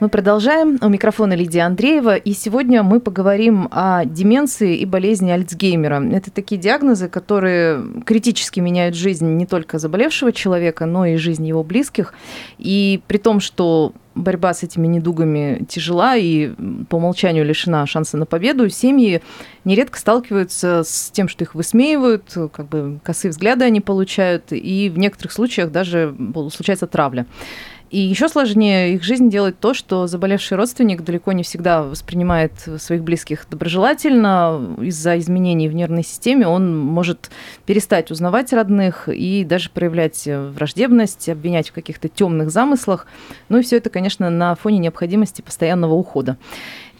Мы продолжаем. У микрофона Лидия Андреева. И сегодня мы поговорим о деменции и болезни Альцгеймера. Это такие диагнозы, которые критически меняют жизнь не только заболевшего человека, но и жизнь его близких. И при том, что борьба с этими недугами тяжела и по умолчанию лишена шанса на победу, семьи нередко сталкиваются с тем, что их высмеивают, как бы косые взгляды они получают, и в некоторых случаях даже случается травля. И еще сложнее их жизнь делать то, что заболевший родственник далеко не всегда воспринимает своих близких доброжелательно. Из-за изменений в нервной системе он может перестать узнавать родных и даже проявлять враждебность, обвинять в каких-то темных замыслах. Ну и все это, конечно, на фоне необходимости постоянного ухода.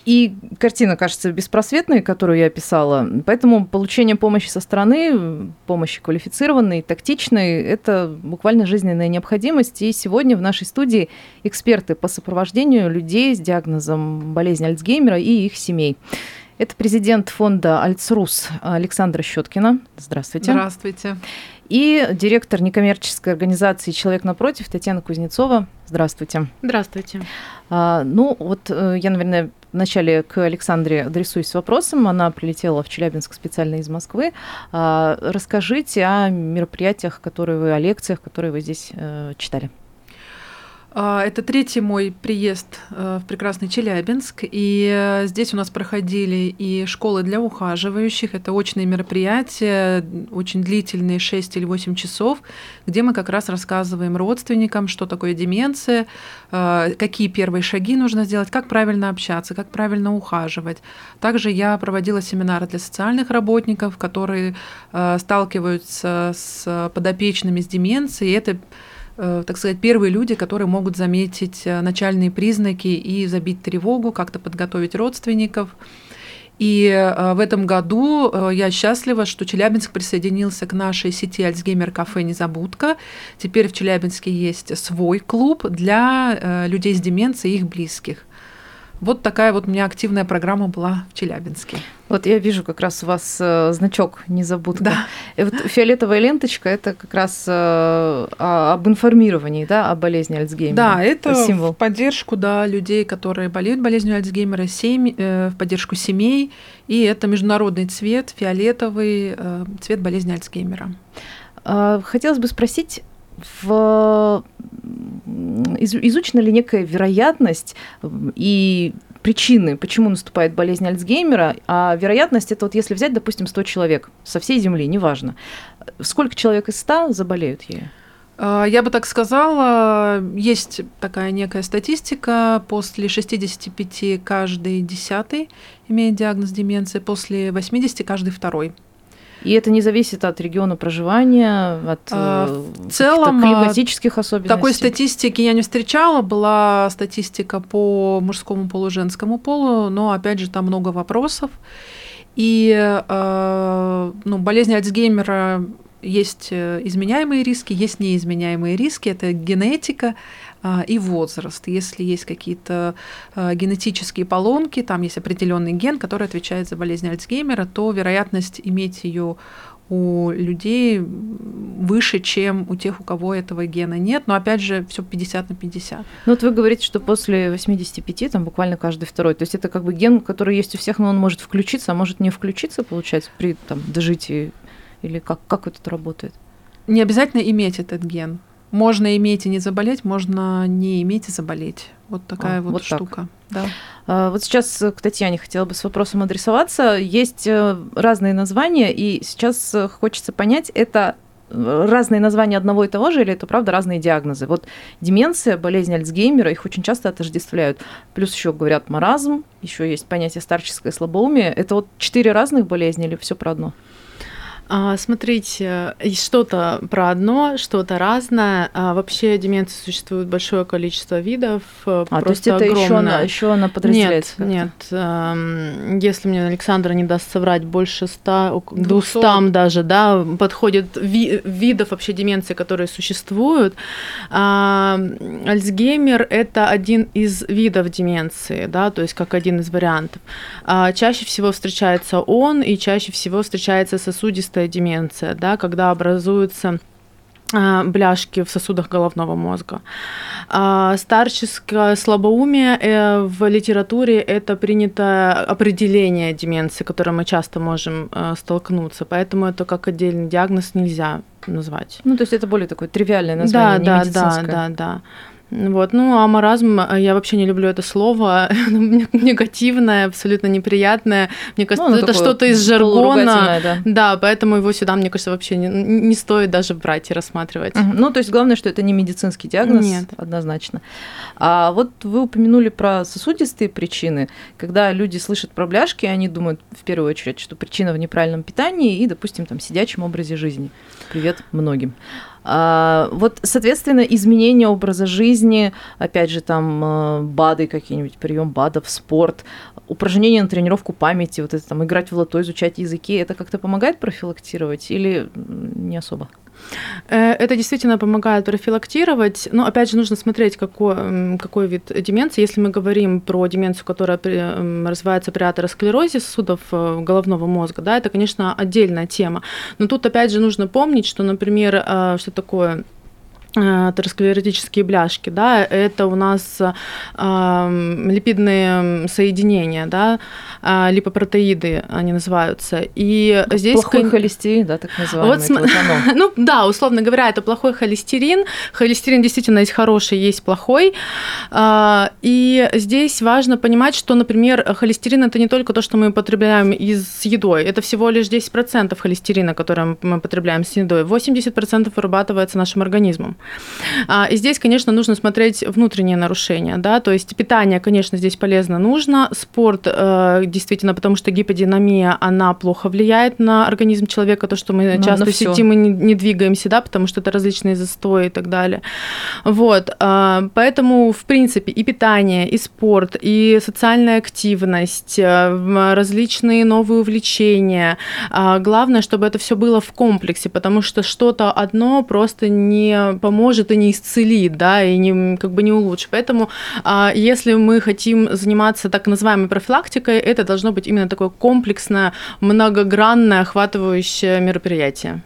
И картина кажется беспросветной, которую я описала. Поэтому получение помощи со стороны, помощи квалифицированной, тактичной, это буквально жизненная необходимость. И сегодня в нашей студии эксперты по сопровождению людей с диагнозом болезни Альцгеймера и их семей. Это президент фонда Альцрус Александра Щеткина. Здравствуйте. Здравствуйте. И директор некоммерческой организации «Человек напротив» Татьяна Кузнецова. Здравствуйте. Здравствуйте. А, ну, вот э, я, наверное, вначале к Александре адресуюсь вопросом. Она прилетела в Челябинск специально из Москвы. А, расскажите о мероприятиях, которые вы, о лекциях, которые вы здесь э, читали. А, это третий мой приезд э, в прекрасный Челябинск, и э, здесь у нас проходили и школы для ухаживающих, это очные мероприятия, очень длительные, 6 или 8 часов, где мы как раз рассказываем родственникам, что такое деменция, э, какие первые шаги нужно сделать, как правильно общаться, как правильно ухаживать. Также я проводила семинары для социальных работников, которые сталкиваются с подопечными с деменцией, и это так сказать, первые люди, которые могут заметить э, начальные признаки и забить тревогу, как-то подготовить родственников. И э, в этом году я счастлива, что Челябинск присоединился к нашей сети Альцгеймер кафе «Незабудка». Теперь в Челябинске есть свой клуб для людей с деменцией и их близких. Вот такая вот у меня активная программа была в Челябинске. Вот я вижу как раз у вас э, значок незабудка. Да. И вот фиолетовая ленточка это как раз э, об информировании, да, о болезни Альцгеймера. Да, это, символ. в поддержку да, людей, которые болеют болезнью Альцгеймера, семь, э, в поддержку семей. И это международный цвет, фиолетовый э, цвет болезни Альцгеймера. А, хотелось бы спросить, в изучена ли некая вероятность и причины, почему наступает болезнь Альцгеймера, а вероятность это вот если взять, допустим, 100 человек со всей Земли, неважно, сколько человек из 100 заболеют ею? А, я бы так сказала, есть такая некая статистика, после 65 каждый десятый имеет диагноз деменции, после 80 каждый второй. И это не зависит от региона проживания, от а, в целом климатических особенностей. Такой статистики я не встречала. Была статистика по мужскому полу, женскому полу, но опять же там много вопросов. И э, ну, болезнь Альцгеймера есть э, изменяемые риски, есть неизменяемые риски. Это генетика, а, и возраст. Если есть какие-то а, генетические поломки, там есть определенный ген, который отвечает за болезнь Альцгеймера, то вероятность иметь ее у людей выше, чем у тех, у кого этого гена нет. Но опять же, все 50 на 50. Ну вот вы говорите, что после 85 там буквально каждый второй. То есть это как бы ген, который есть у всех, но он может включиться, а может не включиться, получается, при там, дожитии. Или как, как это работает? Не обязательно иметь этот ген. Можно иметь и не заболеть, можно не иметь и заболеть. Вот такая а, вот, вот штука. Да. А, вот сейчас к Татьяне хотела бы с вопросом адресоваться. Есть э, разные названия, и сейчас э, хочется понять, это э, разные названия одного и того же, или это правда разные диагнозы? Вот деменция, болезнь Альцгеймера, их очень часто отождествляют. Плюс еще говорят маразм, еще есть понятие старческое слабоумие. Это вот четыре разных болезни или все про одно? А, смотрите, что-то про одно, что-то разное. А, вообще деменции существует большое количество видов. Э, а, то есть это еще она, еще она подразделяется? Нет, нет. Если мне Александра не даст соврать, больше 100, 200 даже, да, подходит ви- видов вообще деменции, которые существуют. А, Альцгеймер – это один из видов деменции, да, то есть как один из вариантов. А, чаще всего встречается он, и чаще всего встречается сосудистая сосудистая деменция, да, когда образуются а, бляшки в сосудах головного мозга. А, старческое слабоумие э, в литературе это принято определение деменции, которое мы часто можем э, столкнуться, поэтому это как отдельный диагноз нельзя назвать. Ну, то есть это более такое тривиальное название, да, не да, да, да, да. Вот. Ну, а маразм, э, я вообще не люблю это слово, негативное, абсолютно неприятное. Мне кажется, ну, это что-то из жаргона. Да. да, поэтому его сюда, мне кажется, вообще не, не стоит даже брать и рассматривать. Угу. Ну, то есть главное, что это не медицинский диагноз, Нет. однозначно. А вот вы упомянули про сосудистые причины. Когда люди слышат про бляшки, они думают в первую очередь, что причина в неправильном питании и, допустим, там, сидячем образе жизни. Привет многим. А, вот, соответственно, изменение образа жизни, опять же, там э, БАДы какие-нибудь, прием БАДов, спорт, упражнения на тренировку памяти, вот это там играть в лото, изучать языки, это как-то помогает профилактировать или не особо? Э, это действительно помогает профилактировать, но опять же нужно смотреть, какой, какой вид деменции. Если мы говорим про деменцию, которая развивается при атеросклерозе сосудов э, головного мозга, да, это, конечно, отдельная тема. Но тут опять же нужно помнить, что, например, э, что такое атеросклеротические бляшки, да, это у нас э, липидные соединения, да, э, липопротеиды они называются. И здесь плохой кон... холестерин, да, так называемый. Вот, ну да, условно говоря, это плохой холестерин. Холестерин действительно есть хороший, есть плохой. Э, и здесь важно понимать, что, например, холестерин это не только то, что мы потребляем из едой, это всего лишь 10% холестерина, который мы потребляем с едой. 80% вырабатывается нашим организмом. А, и здесь, конечно, нужно смотреть внутренние нарушения, да, то есть питание, конечно, здесь полезно нужно, спорт э, действительно, потому что гиподинамия, она плохо влияет на организм человека, то, что мы ну, часто сидим и не, не двигаемся, да, потому что это различные застои и так далее. Вот, а, поэтому, в принципе, и питание, и спорт, и социальная активность, э, различные новые увлечения, а, главное, чтобы это все было в комплексе, потому что что-то одно просто не поможет и не исцелит, да, и не, как бы не улучшит. Поэтому, а, если мы хотим заниматься так называемой профилактикой, это должно быть именно такое комплексное, многогранное, охватывающее мероприятие.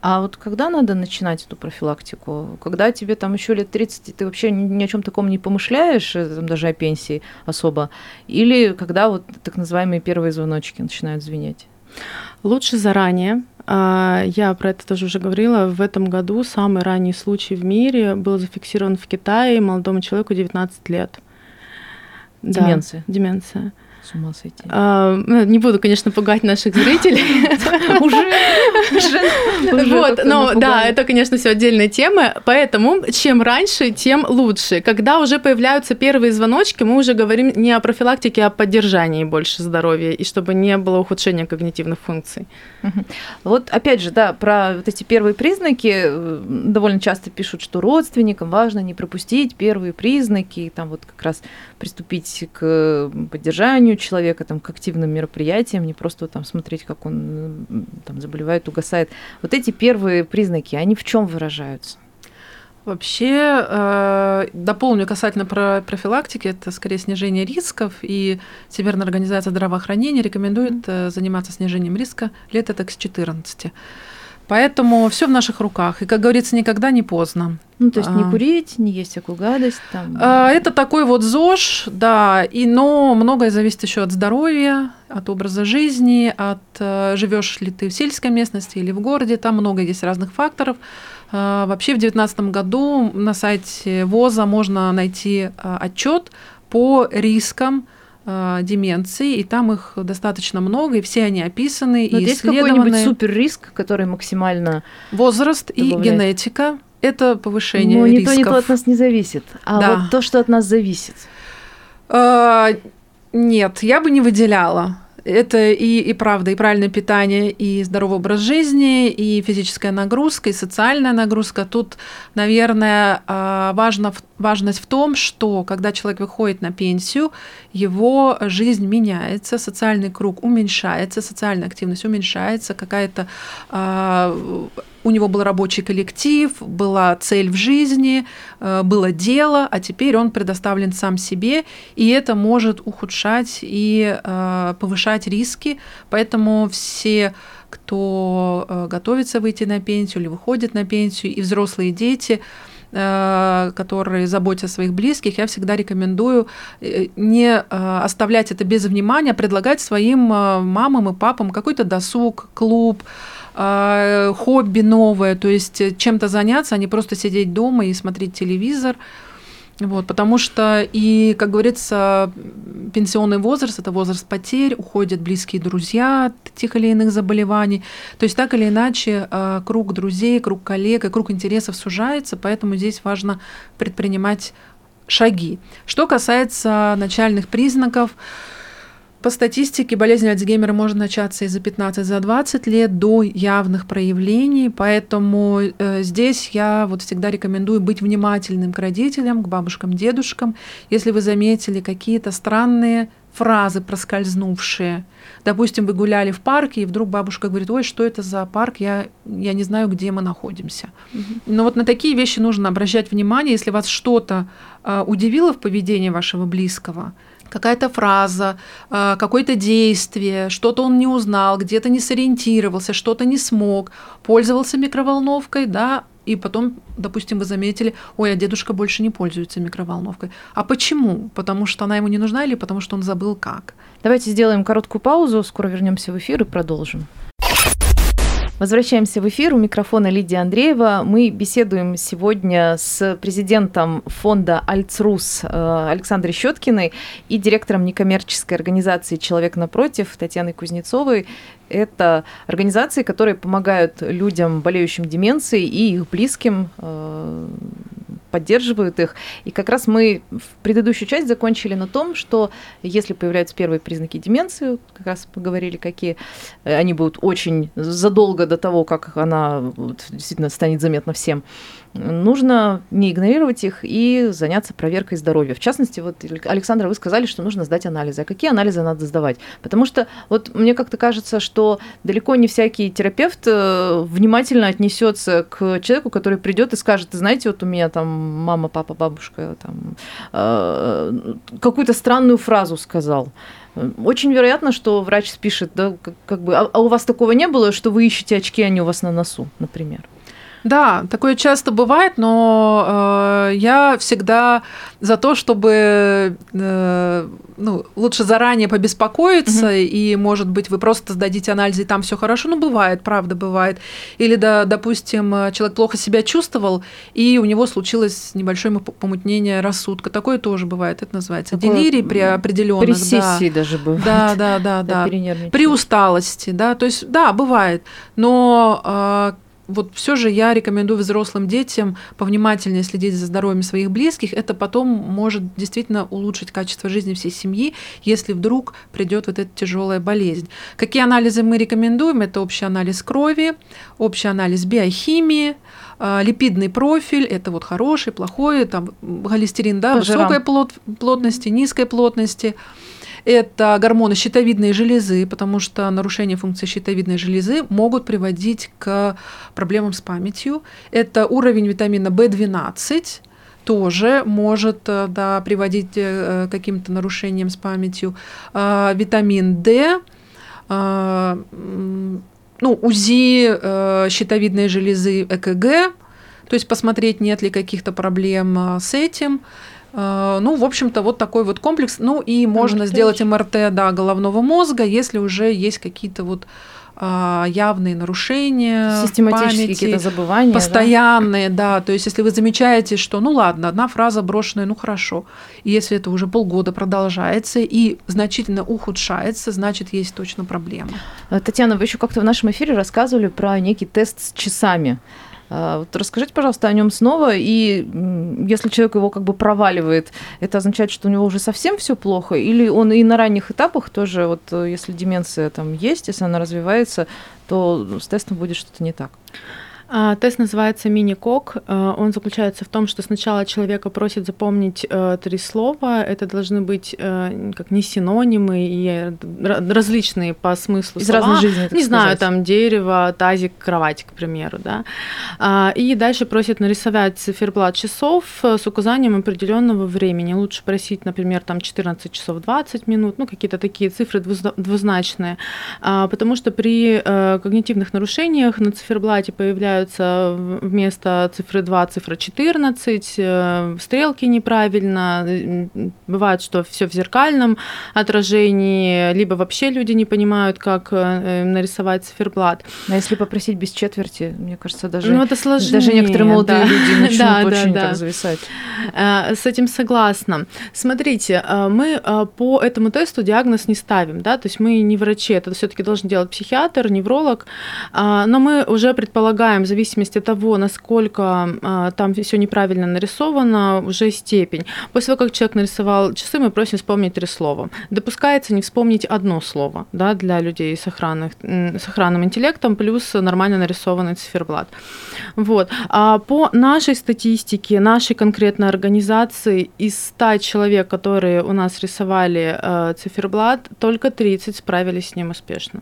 А вот когда надо начинать эту профилактику? Когда тебе там еще лет 30, ты вообще ни о чем таком не помышляешь, э, там, даже о пенсии особо? Или когда вот так называемые первые звоночки начинают звенеть? Лучше заранее, я про это тоже уже говорила. В этом году самый ранний случай в мире был зафиксирован в Китае молодому человеку 19 лет. Деменция. Да, деменция. С ума сойти. А, ну, не буду, конечно, пугать наших зрителей. Уже. Вот, но да, это, конечно, все отдельная тема. Поэтому чем раньше, тем лучше. Когда уже появляются первые звоночки, мы уже говорим не о профилактике, а о поддержании больше здоровья, и чтобы не было ухудшения когнитивных функций. Вот опять же, да, про вот эти первые признаки э, довольно часто пишут, что родственникам важно не пропустить первые признаки, там вот как раз приступить к поддержанию человека, там, к активным мероприятиям, не просто там смотреть, как он там заболевает, угасает. Вот эти первые признаки, они в чем выражаются? Вообще, э, дополню касательно про профилактики, это скорее снижение рисков, и Всемирная организация здравоохранения рекомендует э, заниматься снижением риска лет это к 14. Поэтому все в наших руках. И, как говорится, никогда не поздно. Ну, то есть не а. курить, не есть всякую гадость. Там. А, это такой вот ЗОЖ, да, и, но многое зависит еще от здоровья, от образа жизни, от э, живешь ли ты в сельской местности или в городе, там много есть разных факторов. А, вообще в 2019 году на сайте ВОЗа можно найти отчет по рискам деменции, и там их достаточно много, и все они описаны. Но и есть какой-нибудь супер риск, который максимально возраст добавляет. и генетика. Это повышение Но рисков. ни то, ни то от нас не зависит. А да. вот то, что от нас зависит. Э, нет, я бы не выделяла. Это и, и правда, и правильное питание, и здоровый образ жизни, и физическая нагрузка, и социальная нагрузка. Тут, наверное, а, важно, важность в том, что когда человек выходит на пенсию, его жизнь меняется, социальный круг уменьшается, социальная активность уменьшается, какая-то а, у него был рабочий коллектив, была цель в жизни, э, было дело, а теперь он предоставлен сам себе, и это может ухудшать и э, повышать риски. Поэтому все кто э, готовится выйти на пенсию или выходит на пенсию, и взрослые дети, которые заботятся о своих близких, я всегда рекомендую не оставлять это без внимания, а предлагать своим мамам и папам какой-то досуг, клуб, хобби новое, то есть э, чем-то заняться, а не просто сидеть дома и смотреть телевизор. Вот, потому что и, как говорится, пенсионный возраст – это возраст потерь, уходят близкие друзья от тех или иных заболеваний. То есть так или иначе а, круг друзей, круг коллег и круг интересов сужается, поэтому здесь важно предпринимать шаги. Что касается начальных признаков, по статистике болезнь Альцгеймера может начаться и за 15, за 20 лет до явных проявлений, поэтому э, здесь я вот всегда рекомендую быть внимательным к родителям, к бабушкам, дедушкам. Если вы заметили какие-то странные фразы проскользнувшие. Допустим, вы гуляли в парке, и вдруг бабушка говорит, ой, что это за парк, я, я не знаю, где мы находимся. Угу. Но вот на такие вещи нужно обращать внимание, если вас что-то э, удивило в поведении вашего близкого, какая-то фраза, а, какое-то действие, что-то он не узнал, где-то не сориентировался, что-то не смог, пользовался микроволновкой, да, и потом, допустим, вы заметили, ой, а дедушка больше не пользуется микроволновкой. А почему? Потому что она ему не нужна или потому что он забыл как? Давайте сделаем короткую паузу, скоро вернемся в эфир и продолжим. Возвращаемся в эфир. У микрофона Лидия Андреева. Мы беседуем сегодня с президентом фонда «Альцрус» э, Александрой Щеткиной и директором некоммерческой организации «Человек напротив» Татьяной Кузнецовой. Это организации, которые помогают людям, болеющим деменцией и их близким э, поддерживают их. И как раз мы в предыдущую часть закончили на том, что если появляются первые признаки деменции, как раз поговорили, какие э, они будут очень задолго до того, как она действительно станет заметна всем, нужно не игнорировать их и заняться проверкой здоровья. В частности, вот, Александра, вы сказали, что нужно сдать анализы. А какие анализы надо сдавать? Потому что вот мне как-то кажется, что далеко не всякий терапевт э, внимательно отнесется к человеку, который придет и скажет, знаете, вот у меня там мама, папа, бабушка там э, какую-то странную фразу сказал. Очень вероятно, что врач спишет, да, как, как бы, а, а у вас такого не было, что вы ищете очки, они у вас на носу, например. Да, такое часто бывает, но э, я всегда за то, чтобы э, ну, лучше заранее побеспокоиться, угу. и, может быть, вы просто сдадите анализы, и там все хорошо. Ну, бывает, правда, бывает. Или, да, допустим, человек плохо себя чувствовал, и у него случилось небольшое помутнение рассудка. Такое тоже бывает. Это называется Такое делирий при определенных. При сессии да. даже бывает. Да, да, да, да. При усталости, да. То есть, да, бывает. Но э, вот все же я рекомендую взрослым детям повнимательнее следить за здоровьем своих близких. Это потом может действительно улучшить качество жизни всей семьи, если вдруг придет вот эта тяжелая болезнь. Какие анализы мы рекомендуем? Это общий анализ крови, общий анализ биохимии, а, липидный профиль, это вот хороший, плохой, там холестерин, да, высокой плот, плотности, низкой плотности. Это гормоны щитовидной железы, потому что нарушение функции щитовидной железы могут приводить к проблемам с памятью. Это уровень витамина В12, тоже может э, да, приводить э, к каким-то нарушениям с памятью. А, витамин D, а, ну, УЗИ э, щитовидной железы ЭКГ, то есть посмотреть, нет ли каких-то проблем с этим. Э, ну, в общем-то, вот такой вот комплекс. Ну, и можно МРТ. сделать МРТ да, головного мозга, если уже есть какие-то вот а, явные нарушения, систематические какие-то забывания, постоянные, да? да. То есть, если вы замечаете, что, ну ладно, одна фраза брошенная, ну хорошо, и если это уже полгода продолжается и значительно ухудшается, значит есть точно проблема. Татьяна, вы еще как-то в нашем эфире рассказывали про некий тест с часами. А, вот расскажите, пожалуйста, о нем снова. И если человек его как бы проваливает, это означает, что у него уже совсем все плохо? Или он и на ранних этапах тоже, вот э, если деменция там есть, если она развивается, то с тестом будет что-то не так? А, тест называется мини-кок. А, он заключается в том, что сначала человека просит запомнить э, три слова. Это должны быть э, как не синонимы и различные по смыслу Из слова. разной жизни, Не сказать. знаю, там дерево, тазик, кровать, к примеру, да. А, И дальше просит нарисовать циферблат часов э, с указанием определенного времени. Лучше просить, например, там 14 часов 20 минут, ну какие-то такие цифры двузна- двузначные, А, потому что при э, когнитивных нарушениях на циферблате появляются вместо цифры 2 цифра 14, э, стрелки неправильно, м, бывает, что все в зеркальном отражении, либо вообще люди не понимают, как э, нарисовать циферблат. А если попросить без четверти, мне кажется, даже, Ну, это сложнее. даже некоторые молодые да. люди начнут Да, да, очень да. так зависать. Э, С этим согласна. Смотрите, э, мы э, по этому тесту диагноз не ставим, да, то есть мы не врачи, это все-таки должен делать психиатр, невролог, но мы уже предполагаем, в зависимости от того, насколько а, там все неправильно нарисовано, уже степень. После того, как человек нарисовал часы, мы просим вспомнить три слова. Допускается не вспомнить одно слово, да, для людей с, охранных, с охранным интеллектом, плюс нормально нарисованный циферблат. Вот. А по нашей статистике, нашей конкретной организации, из 100 человек, которые у нас рисовали э, циферблат, только 30 справились с ним успешно.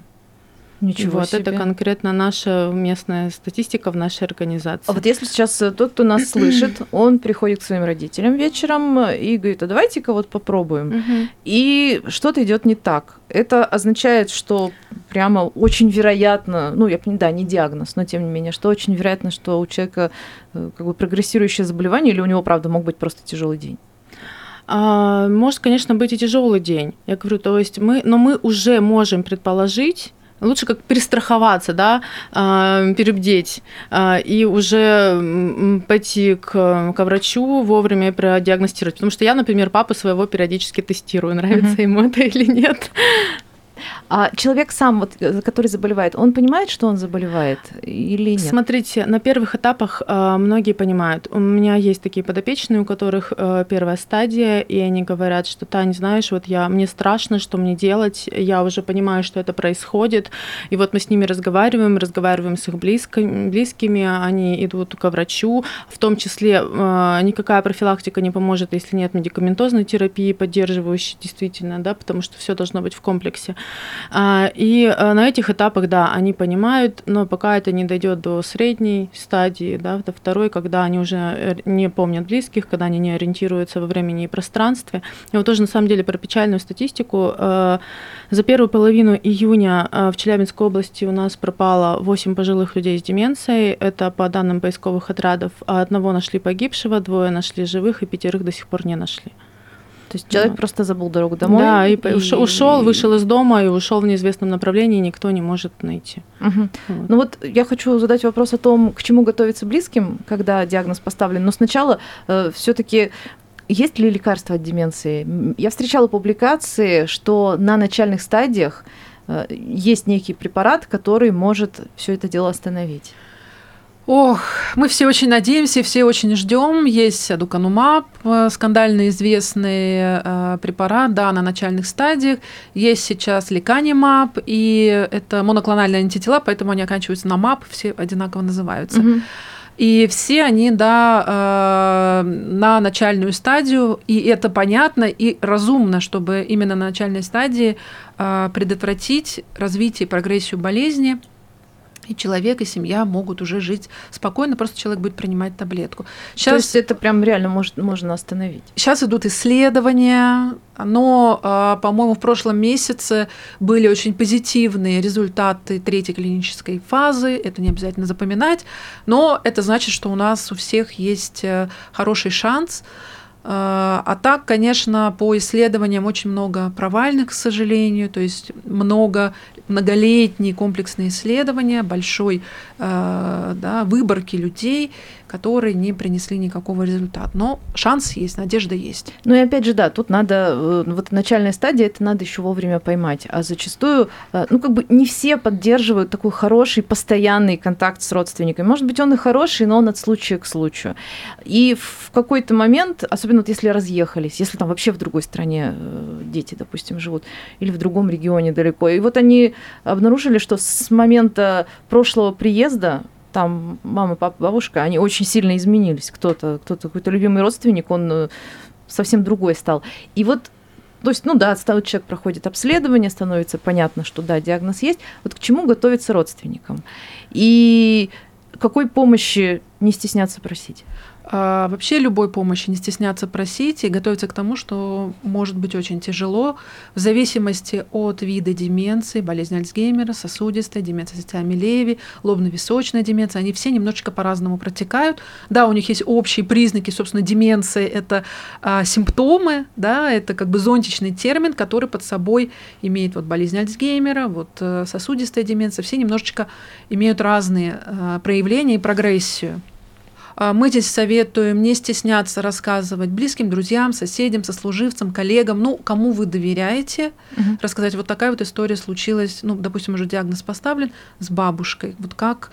Ничего вот себе. это конкретно наша местная статистика в нашей организации. А вот если сейчас э, тот, кто нас слышит, он приходит к своим родителям вечером э, и говорит, а давайте-ка вот попробуем. И что-то идет не так. Это означает, что прямо очень вероятно, ну, я понимаю, да, не диагноз, но тем не менее, что очень вероятно, что у человека э, как бы прогрессирующее заболевание, или у него, правда, мог быть просто тяжелый день. А, может, конечно, быть и тяжелый день. Я говорю, то есть мы, но мы уже можем предположить, лучше как перестраховаться, да, а, перебдеть а, и уже пойти к, к врачу вовремя продиагностировать. Потому что я, например, папу своего периодически тестирую, нравится Мгм. ему это или нет. А человек сам, вот, э, который заболевает, он понимает, что он заболевает или нет? Смотрите, на первых этапах э, многие понимают. У меня есть такие подопечные, у которых э, первая стадия, и они говорят, что Тань, знаешь, вот я мне страшно, что мне делать, я уже понимаю, что это происходит, и вот мы с ними разговариваем, разговариваем с их близкими, близкими, они идут ко врачу, в том числе э, никакая профилактика не поможет, если нет медикаментозной терапии, поддерживающей действительно, да, потому что все должно быть в комплексе. А, И э, на этих этапах, да, они понимают, но пока это не дойдет до средней стадии, да, до второй, когда они уже э, не помнят близких, когда они не ориентируются во времени и пространстве. И вот тоже на самом деле про печальную статистику. Э, За первую половину июня в Челябинской области у нас пропало 8 пожилых людей с деменцией. Это по данным поисковых отрядов. Одного нашли погибшего, двое нашли живых и пятерых до сих пор не нашли. То есть человек Да. просто забыл дорогу домой. Да, и, ушел, вышел из дома и ушел в неизвестном направлении, и никто не может найти. Мгм. Вот. Ну вот я хочу задать вопрос о том, к чему готовиться близким, когда диагноз поставлен. Но сначала все-таки есть ли лекарства от деменции? Я встречала публикации, что на начальных стадиях э, есть некий препарат, который может все это дело остановить. Ох, мы все очень надеемся, все очень ждем. Есть адуканумаб, э, скандально известный э, препарат, да, на начальных стадиях. Есть сейчас леканимаб, и это моноклональные антитела, поэтому они оканчиваются на маб, все одинаково называются. И все они, да, э, на начальную стадию, и это понятно и разумно, чтобы именно на начальной стадии э, предотвратить развитие и прогрессию болезни, и человек, и семья могут уже жить спокойно, просто человек будет принимать таблетку. То Сейчас, есть это прям реально может, можно остановить. сейчас идут исследования, но, э, по-моему, в прошлом месяце были очень позитивные результаты третьей клинической фазы. Это не обязательно запоминать, но это значит, что у нас у всех есть э, хороший шанс. Э, А так, конечно, по исследованиям очень много провальных, к сожалению, то есть много многолетние комплексные исследования большой э, да, выборки людей, которые не принесли никакого результата. Но шанс есть, надежда есть. Ну и опять же, да, тут надо, э, вот начальная стадия, это надо еще вовремя поймать. А зачастую, э, ну как бы не все поддерживают такой хороший, постоянный контакт с родственниками. Может быть, он и хороший, но он от случая к случаю. И в какой-то момент, особенно вот если разъехались, если там вообще в другой стране э, дети, допустим, живут, или в другом регионе далеко, и вот они обнаружили, что с момента прошлого приезда там мама, папа, бабушка, они очень сильно изменились. Кто-то, кто-то какой-то любимый родственник, он э, совсем другой стал. И вот то есть, ну да, человек проходит обследование, становится понятно, что да, диагноз есть. Вот к чему готовиться родственникам? И какой помощи не стесняться просить? А, вообще любой помощи не стесняться просить и готовиться к тому, что может быть очень тяжело в зависимости от вида деменции, болезни Альцгеймера, сосудистая, деменция системы Леви, лобно-височная деменция, они все немножечко по-разному протекают. Да, у них есть общие признаки, собственно, деменции – это а, симптомы, да, это как бы зонтичный термин, который под собой имеет вот болезнь Альцгеймера, вот э, сосудистая деменция, все немножечко имеют разные а, проявления и прогрессию. А, мы здесь советуем не стесняться рассказывать близким, друзьям, соседям, сослуживцам, коллегам, ну, кому вы доверяете, угу. рассказать, вот такая вот история случилась, ну, допустим, уже диагноз поставлен с бабушкой, вот как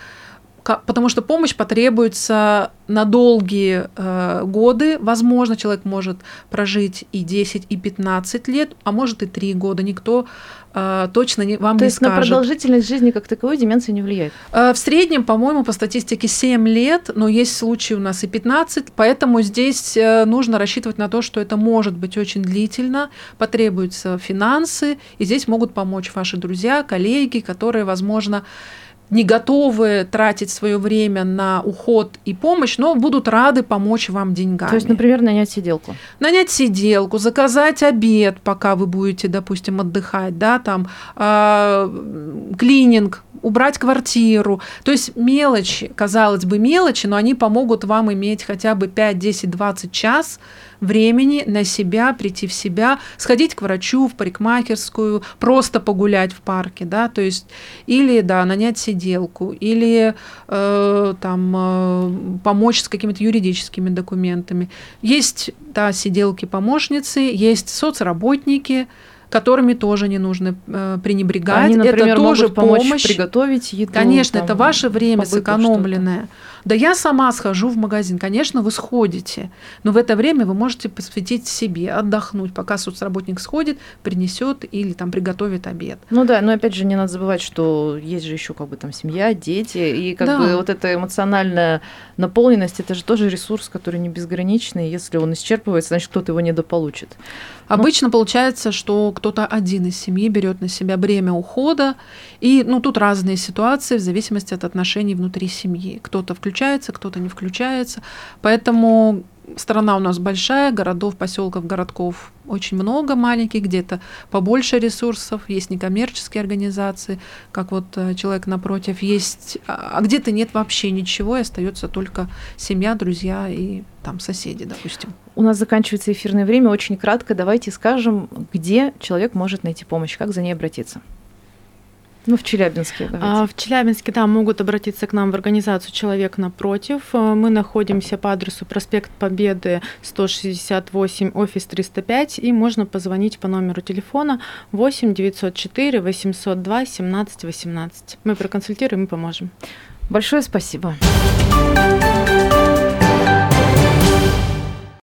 потому что помощь потребуется на долгие э, годы. Возможно, человек может прожить и 10, и 15 лет, а может и 3 года. Никто э, точно не, вам То не есть скажет. на продолжительность жизни как таковой деменция не влияет? Э, в среднем, по-моему, по статистике 7 лет, но есть случаи у нас и 15, поэтому здесь э, нужно рассчитывать на то, что это может быть очень длительно, потребуются финансы, и здесь могут помочь ваши друзья, коллеги, которые, возможно, не готовы тратить свое время на уход и помощь, но будут рады помочь вам деньгами. То есть, например, нанять сиделку. Нанять сиделку, заказать обед, пока вы будете, допустим, отдыхать, да, там э, клининг, убрать квартиру. То есть мелочи, казалось бы, мелочи, но они помогут вам иметь хотя бы 5, 10, 20 час времени на себя, прийти в себя, сходить к врачу, в парикмахерскую, просто погулять в парке, да, то есть или, да, нанять сиделку, или э, там э, помочь с какими-то юридическими документами. Есть, да, сиделки-помощницы, есть соцработники, которыми тоже не нужно э, пренебрегать. Они, например, это тоже могут помочь помощь. приготовить еду. Конечно, там, это ваше время сэкономленное. Что-то. Да я сама схожу в магазин. Конечно, вы сходите, но в это время вы можете посвятить себе, отдохнуть, пока соцработник сходит, принесет или там приготовит обед. Ну да, но опять же не надо забывать, что есть же еще как бы там семья, дети, и как да. бы вот эта эмоциональная наполненность, это же тоже ресурс, который не безграничный. Если он исчерпывается, значит кто-то его недополучит. Обычно ну, получается, что кто-то один из семьи берет на себя бремя ухода, и ну тут разные ситуации в зависимости от отношений внутри семьи. Кто-то включает включается, кто-то не включается. Поэтому страна у нас большая, городов, поселков, городков очень много маленьких, где-то побольше ресурсов, есть некоммерческие организации, как вот э, человек напротив, есть, а, а где-то нет вообще ничего, и остается только семья, друзья и там соседи, допустим. У нас заканчивается эфирное время, очень кратко давайте скажем, где человек может найти помощь, как за ней обратиться. Ну, в Челябинске. Давайте. А, в Челябинске, да, могут обратиться к нам в организацию «Человек напротив». Э, мы находимся по адресу проспект Победы, 168, офис 305, и можно позвонить по номеру телефона 8 904 802 17 18. Мы проконсультируем и поможем. Большое спасибо.